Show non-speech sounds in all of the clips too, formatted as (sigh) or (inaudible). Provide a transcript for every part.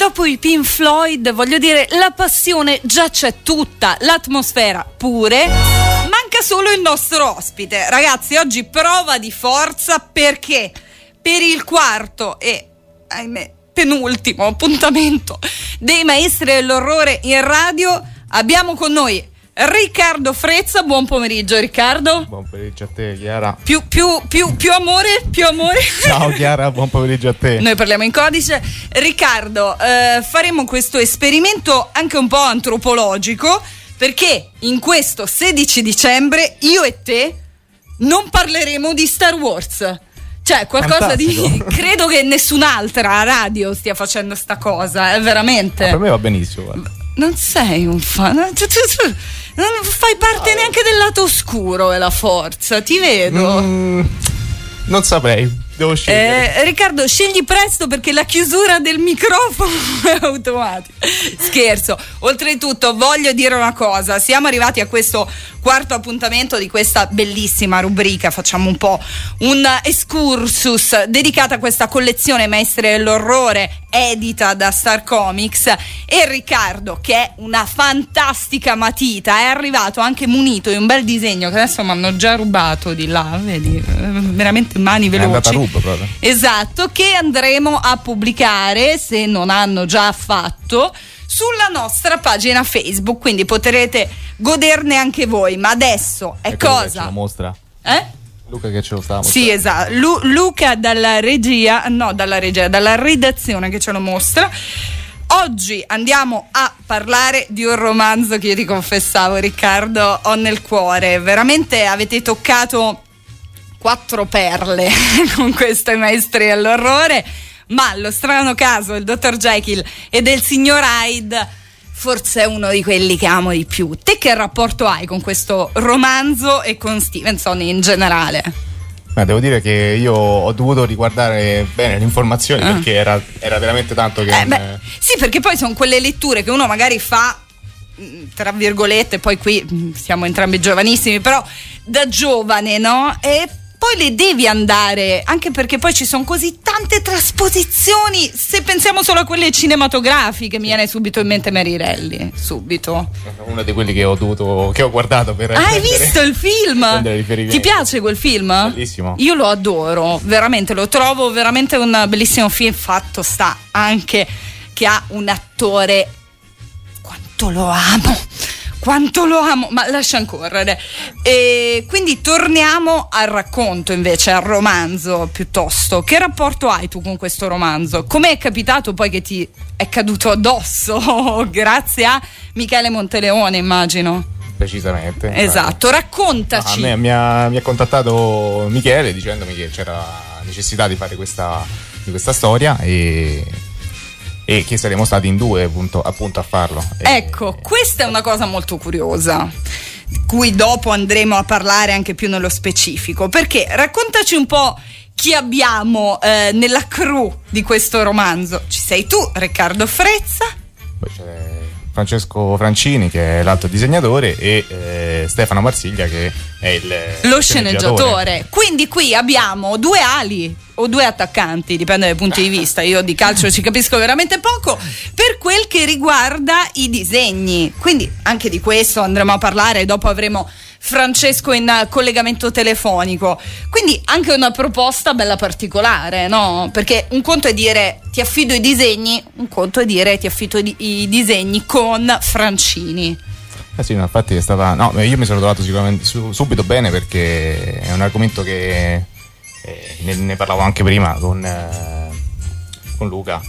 dopo i Pink Floyd, voglio dire, la passione già c'è tutta, l'atmosfera pure. Manca solo il nostro ospite. Ragazzi, oggi prova di forza perché per il quarto e, ahimè, penultimo appuntamento dei maestri dell'orrore in radio abbiamo con noi Riccardo Frezza, buon pomeriggio Riccardo. Buon pomeriggio a te Chiara. Più, più, più, più amore, più amore. (laughs) Ciao Chiara, buon pomeriggio a te. Noi parliamo in codice. Riccardo, eh, faremo questo esperimento anche un po' antropologico perché in questo 16 dicembre io e te non parleremo di Star Wars. Cioè, qualcosa Fantastico. di. (laughs) Credo che nessun'altra radio stia facendo sta cosa, è veramente. Per me va benissimo. guarda. Non sei un fan. (laughs) Tu, tu- tu- non fai parte neanche del lato oscuro della forza, ti vedo. Mm, non saprei, devo scegliere. Eh, Riccardo, scegli presto perché la chiusura del microfono (laughs) è automatica. Scherzo. Oltretutto, voglio dire una cosa: siamo arrivati a questo quarto appuntamento di questa bellissima rubrica. Facciamo un po' un excursus dedicato a questa collezione Maestre dell'orrore edita da Star Comics. E Riccardo, che è una fantastica matita, è arrivato anche munito di un bel disegno che adesso mi hanno già rubato di là. Vedi, Eh, veramente mani veloci. Rubo proprio. Esatto, che andremo a pubblicare, se non hanno già fatto, sulla nostra pagina Facebook, quindi potrete goderne anche voi. Ma adesso è Ecco che cosa? lo mostra. Eh? Luca che ce lo sta mostrando. Sì, esatto. Lu- Luca dalla regia, no, dalla regia, dalla redazione che ce lo mostra. Oggi andiamo a parlare di un romanzo che io ti confessavo, Riccardo, ho nel cuore. Veramente avete toccato quattro perle (laughs) con queste maestri all'orrore, ma lo strano caso del dottor Jekyll e del signor Hyde forse è uno di quelli che amo di più. Te che rapporto hai con questo romanzo e con Stevenson in generale? Ma devo dire che io ho dovuto riguardare bene le informazioni Ah. perché era, era veramente tanto che. Eh, beh, sì, perché poi sono quelle letture che uno magari fa mh, tra virgolette, poi qui mh, siamo entrambi giovanissimi, però da giovane, no? E poi le devi andare, anche perché poi ci sono così tante trasposizioni. Se pensiamo solo a quelle cinematografiche, mi viene subito in mente Marirelli. Subito. Uno di quelli che ho dovuto. che ho guardato per. Ah, hai prendere- visto il film? Ti piace quel film? Bellissimo. Io lo adoro, veramente, lo trovo veramente un bellissimo film. Fatto sta anche che ha un attore. Quanto lo amo! Quanto lo amo, ma lascia correre. E quindi torniamo al racconto invece, al romanzo piuttosto. Che rapporto hai tu con questo romanzo? Come è capitato poi che ti è caduto addosso? (laughs) Grazie a Michele Monteleone, immagino. Precisamente. Esatto, Ah, a raccontaci. me, mi, ha, mi ha contattato Michele dicendomi che c'era necessità di fare questa, di questa storia e, e che saremmo stati in due appunto, appunto a farlo. E- Ecco, questa è una cosa molto curiosa, cui dopo andremo a parlare anche più nello specifico, perché raccontaci un po' chi abbiamo eh, nella crew di questo romanzo. Ci sei tu, Riccardo Frezza, Poi c'è Francesco Francini che è l'altro disegnatore e eh, Stefano Marsiglia che è il lo sceneggiatore. Quindi qui abbiamo due ali o due attaccanti, dipende dai punti di vista. Io di calcio ci capisco veramente poco per quel che riguarda i disegni. Quindi anche di questo andremo a parlare, dopo avremo Francesco in collegamento telefonico. Quindi anche una proposta bella particolare, no? Perché un conto è dire ti affido i disegni, un conto è dire ti affido i disegni con Francini. Eh sì, no, infatti è stata. No, io mi sono trovato sicuramente su- subito bene perché è un argomento che eh, ne, ne parlavo anche prima con, eh, con Luca.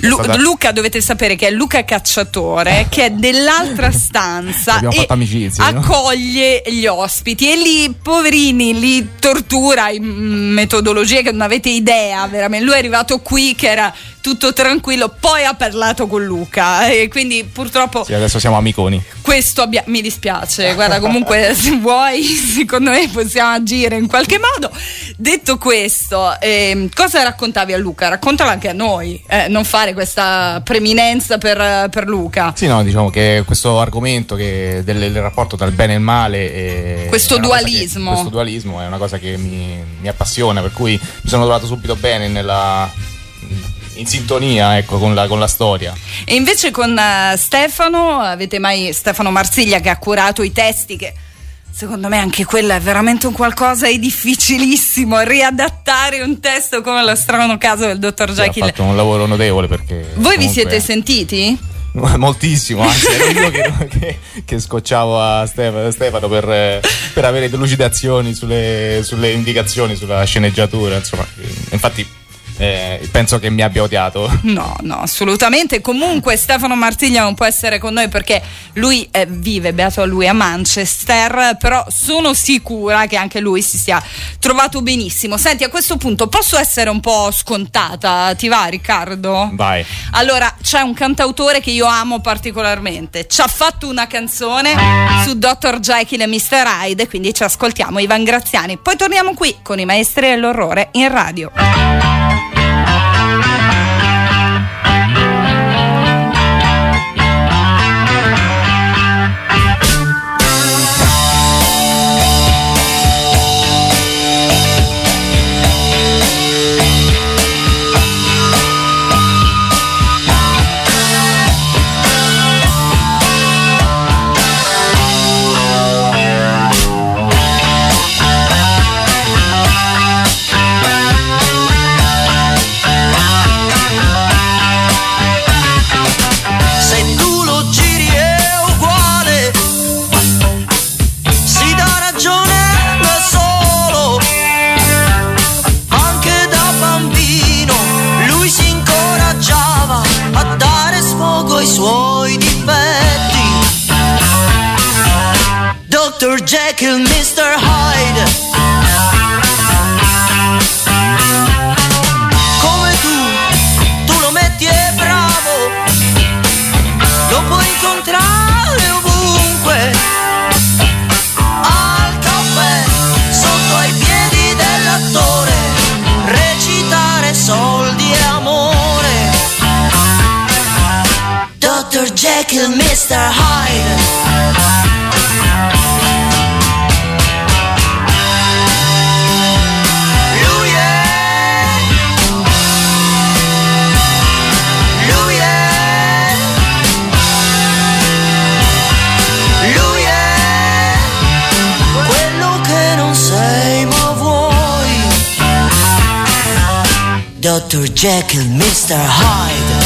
Lu- stata- Luca dovete sapere che è Luca Cacciatore (laughs) che è dell'altra stanza e fatto amicizia, no? accoglie gli ospiti e lì poverini li tortura in metodologie che non avete idea veramente lui è arrivato qui che era tutto tranquillo poi ha parlato con Luca e quindi purtroppo Sì, adesso siamo amiconi. Questo abbia- mi dispiace, guarda comunque (laughs) se vuoi secondo me possiamo agire in qualche modo. Detto questo, ehm, cosa raccontavi a Luca? Raccontalo anche a noi, eh, non fare questa preminenza per, per Luca. Sì, no, diciamo che questo argomento che del, del rapporto tra il bene e il male. Questo cosa che- dualismo. questo dualismo è una cosa che mi, mi appassiona, per cui mi sono trovato subito bene nella, in sintonia ecco, con, la, con la storia. E invece con uh, Stefano, avete mai Stefano Marsiglia che ha curato i testi che Secondo me anche quella è veramente un qualcosa di difficilissimo, riadattare un testo come lo strano caso del dottor Jekyll. Ha fatto un lavoro notevole perché... Voi vi siete sentiti? (laughs) Moltissimo, anzi ero io che, che, che, scocciavo a Stefano, Stefano per, per, avere delucidazioni sulle, sulle indicazioni, sulla sceneggiatura, insomma, infatti eh, penso che mi abbia odiato. (laughs) No, no, assolutamente. Comunque Stefano Martiglia non può essere con noi perché lui eh, vive, beato a lui, a Manchester, però sono sicura che anche lui si sia trovato benissimo. Senti, a questo punto posso essere un po' scontata? Ti va Riccardo? Vai. Allora, c'è un cantautore che io amo particolarmente. Ci ha fatto una canzone su Dr. Jekyll e Mr. Hyde, quindi ci ascoltiamo Ivan Graziani. Poi torniamo qui con i maestri dell'orrore in radio. Dr. Jekyll, Mr. Hyde.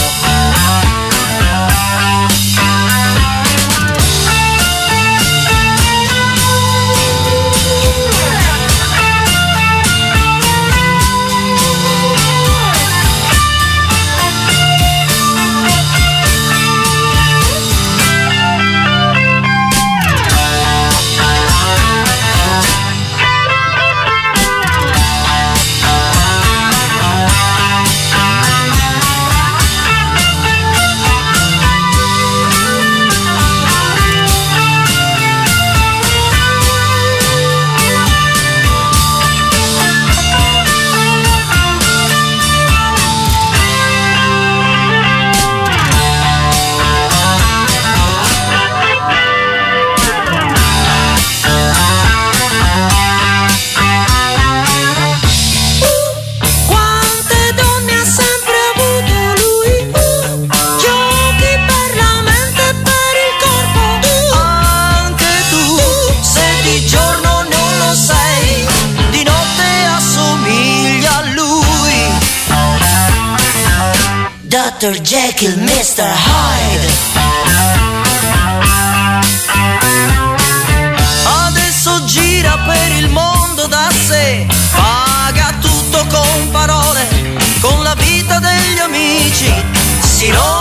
Jekyll, Mr. Hyde. Adesso gira per il mondo da sé, paga tutto con parole, con la vita degli amici, si rompe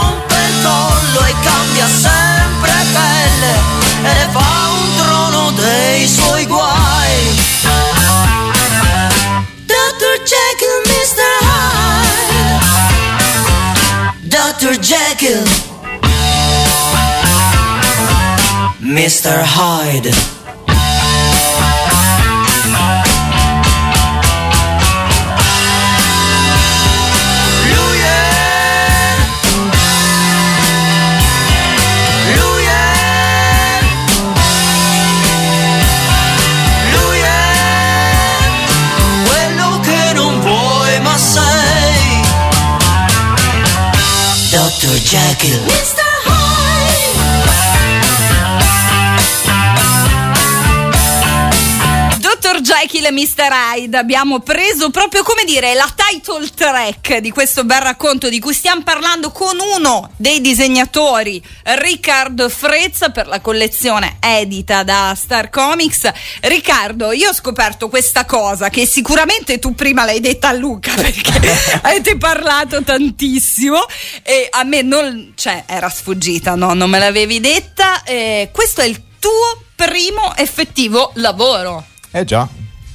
ma sei. Dr. Jekyll. Mr. E Mr. Hyde abbiamo preso proprio come dire la title track di questo bel racconto di cui stiamo parlando con uno dei disegnatori Riccardo Frezza per la collezione edita da Star Comics Riccardo io ho scoperto questa cosa che sicuramente tu prima l'hai detta a Luca (laughs) perché (laughs) avete parlato tantissimo e a me non cioè era sfuggita no? non me l'avevi detta eh, questo è il tuo primo effettivo lavoro Eh già,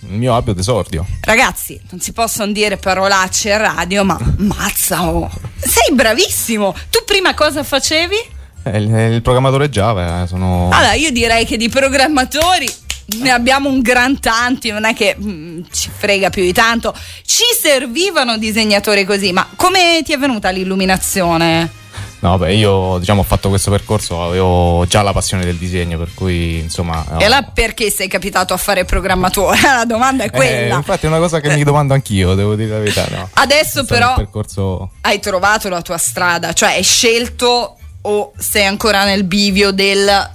il mio abito d'esordio. Ragazzi, non si possono dire parolacce a radio, ma mazza, oh. sei bravissimo. Tu prima cosa facevi? Eh, il, il programmatore Java, eh, sono... Allora, io direi che di programmatori ne abbiamo un gran tanti, non è che mm, ci frega più di tanto. Ci servivano disegnatori così, ma come ti è venuta l'illuminazione? No, beh, io diciamo ho fatto questo percorso, avevo già la passione del disegno, per cui insomma... E ho- là perché sei capitato a fare programmatore? (laughs) La domanda è Eh, quella. infatti è una cosa che mi domando anch'io, devo dire la verità. No. Adesso però percorso... hai trovato la tua strada, cioè hai scelto o sei ancora nel bivio del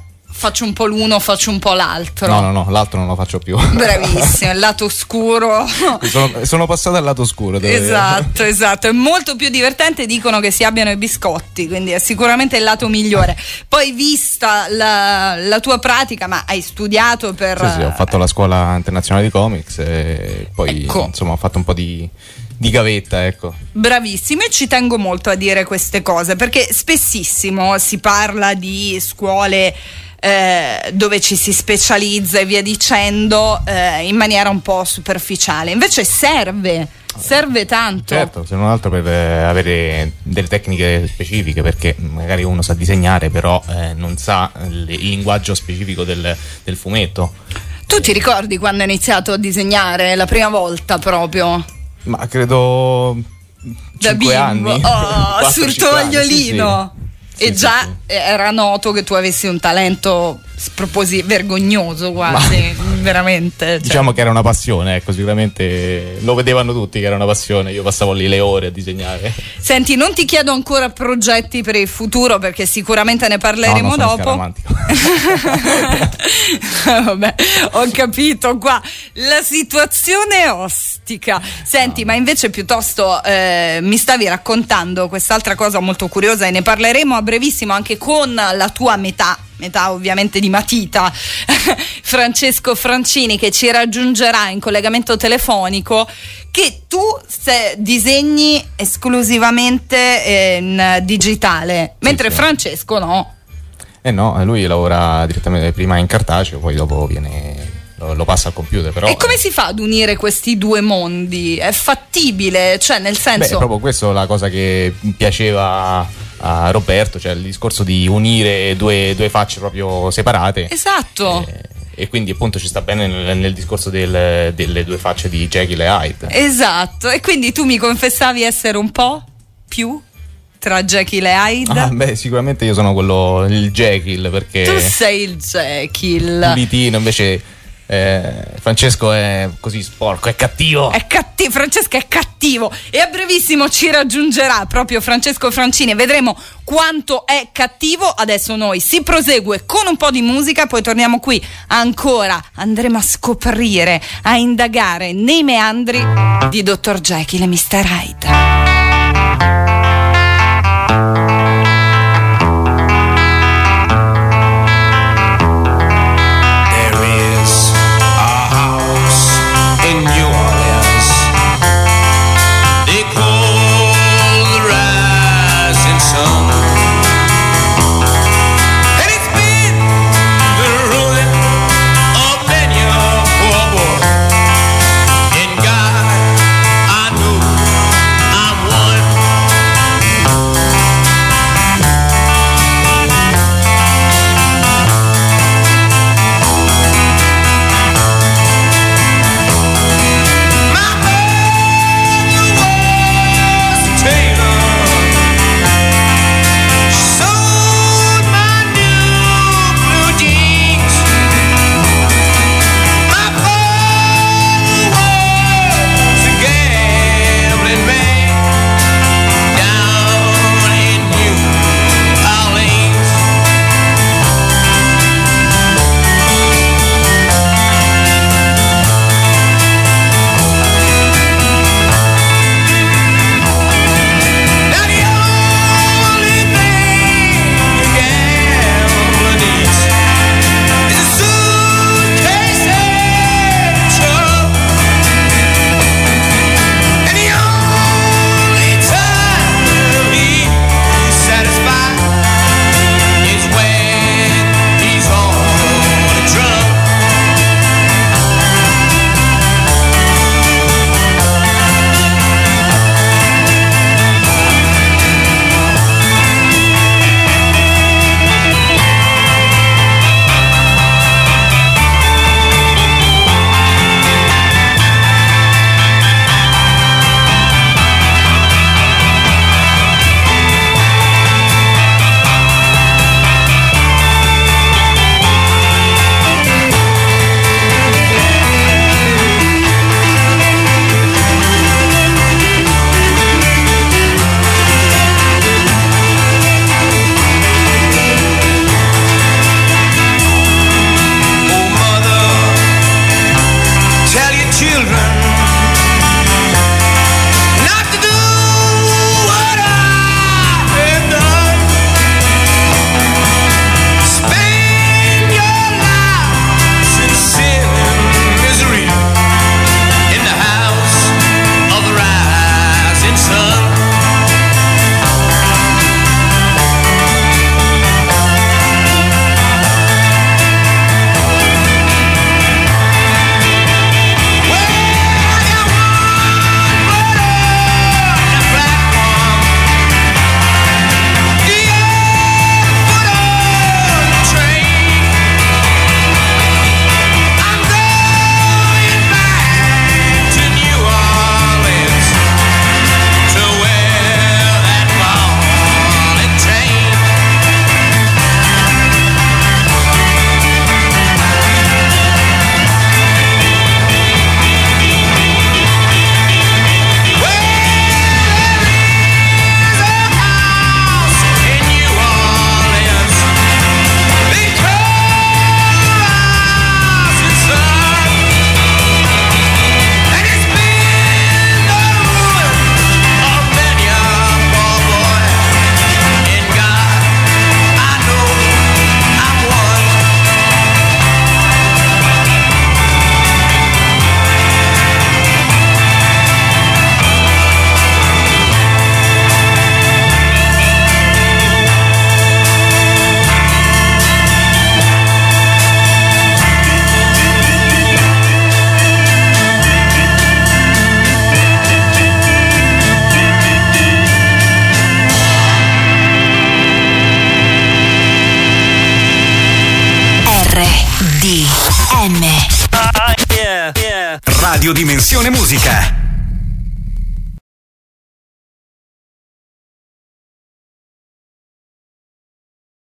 faccio un po' l'uno, faccio un po' l'altro. No, no, no, l'altro non lo faccio più. (laughs) Bravissimo, il lato oscuro. sono, sono passato al lato oscuro. devo dire. Esatto, esatto, è molto più divertente, dicono che si abbiano i biscotti, quindi è sicuramente il lato migliore. Poi vista la, la tua pratica, ma hai studiato per... Sì, sì, ho fatto la scuola internazionale di comics e poi Ecco. insomma ho fatto un po' di, di gavetta, ecco. Bravissimo e ci tengo molto a dire queste cose perché spessissimo si parla di scuole eh, dove ci si specializza e via dicendo eh, in maniera un po' superficiale. Invece serve, serve tanto. Certo, se non altro per eh, avere delle tecniche specifiche, perché magari uno sa disegnare, però eh, non sa il, il linguaggio specifico del, del fumetto. Tu ti ricordi quando hai iniziato a disegnare la prima volta proprio? Ma credo. Da 5 bimbo. anni. Oh, (laughs) Quattro, sul cinque anni, sì, sì. E già sì. era noto che tu avessi un talento sproposi- vergognoso quasi, (laughs) veramente. cioè. Diciamo che era una passione, ecco, sicuramente lo vedevano tutti che era una passione, io passavo lì le ore a disegnare. Senti, non ti chiedo ancora progetti per il futuro perché sicuramente ne parleremo No, no, dopo. scaramantico. (laughs) Vabbè, ho capito qua. La situazione è ostica. Senti, ma invece piuttosto eh, mi stavi raccontando quest'altra cosa molto curiosa e ne parleremo a brevissimo anche con la tua metà. Metà ovviamente di matita, (laughs) Francesco Francini, che ci raggiungerà in collegamento telefonico. Che tu se- disegni esclusivamente eh, in digitale, mentre sì. Francesco no. Eh no, lui lavora direttamente prima in cartaceo, poi dopo viene. Lo, lo passa al computer, però. E come si fa ad unire questi due mondi? È fattibile? Cioè, nel Beh, senso. è proprio questo la cosa che piaceva a Roberto, cioè il discorso di unire due, due facce proprio separate. Esatto. Eh, e quindi appunto ci sta bene nel, nel discorso del- delle due facce di Jekyll e Hyde. Esatto. E quindi tu mi confessavi essere un po' più tra Jekyll e Hyde? Ah, beh, sicuramente io sono quello, il Jekyll, perché tu sei il Jekyll. pulitino, invece eh, Francesco è così sporco, è cattivo. È cattivo, Francesco è cattivo e a brevissimo ci raggiungerà proprio Francesco Francini vedremo quanto è cattivo. Adesso noi si prosegue con un po' di musica, poi torniamo qui ancora, andremo a scoprire, a indagare nei meandri di Dr. Jekyll e Mr. Hyde. Radio Dimensione Musica.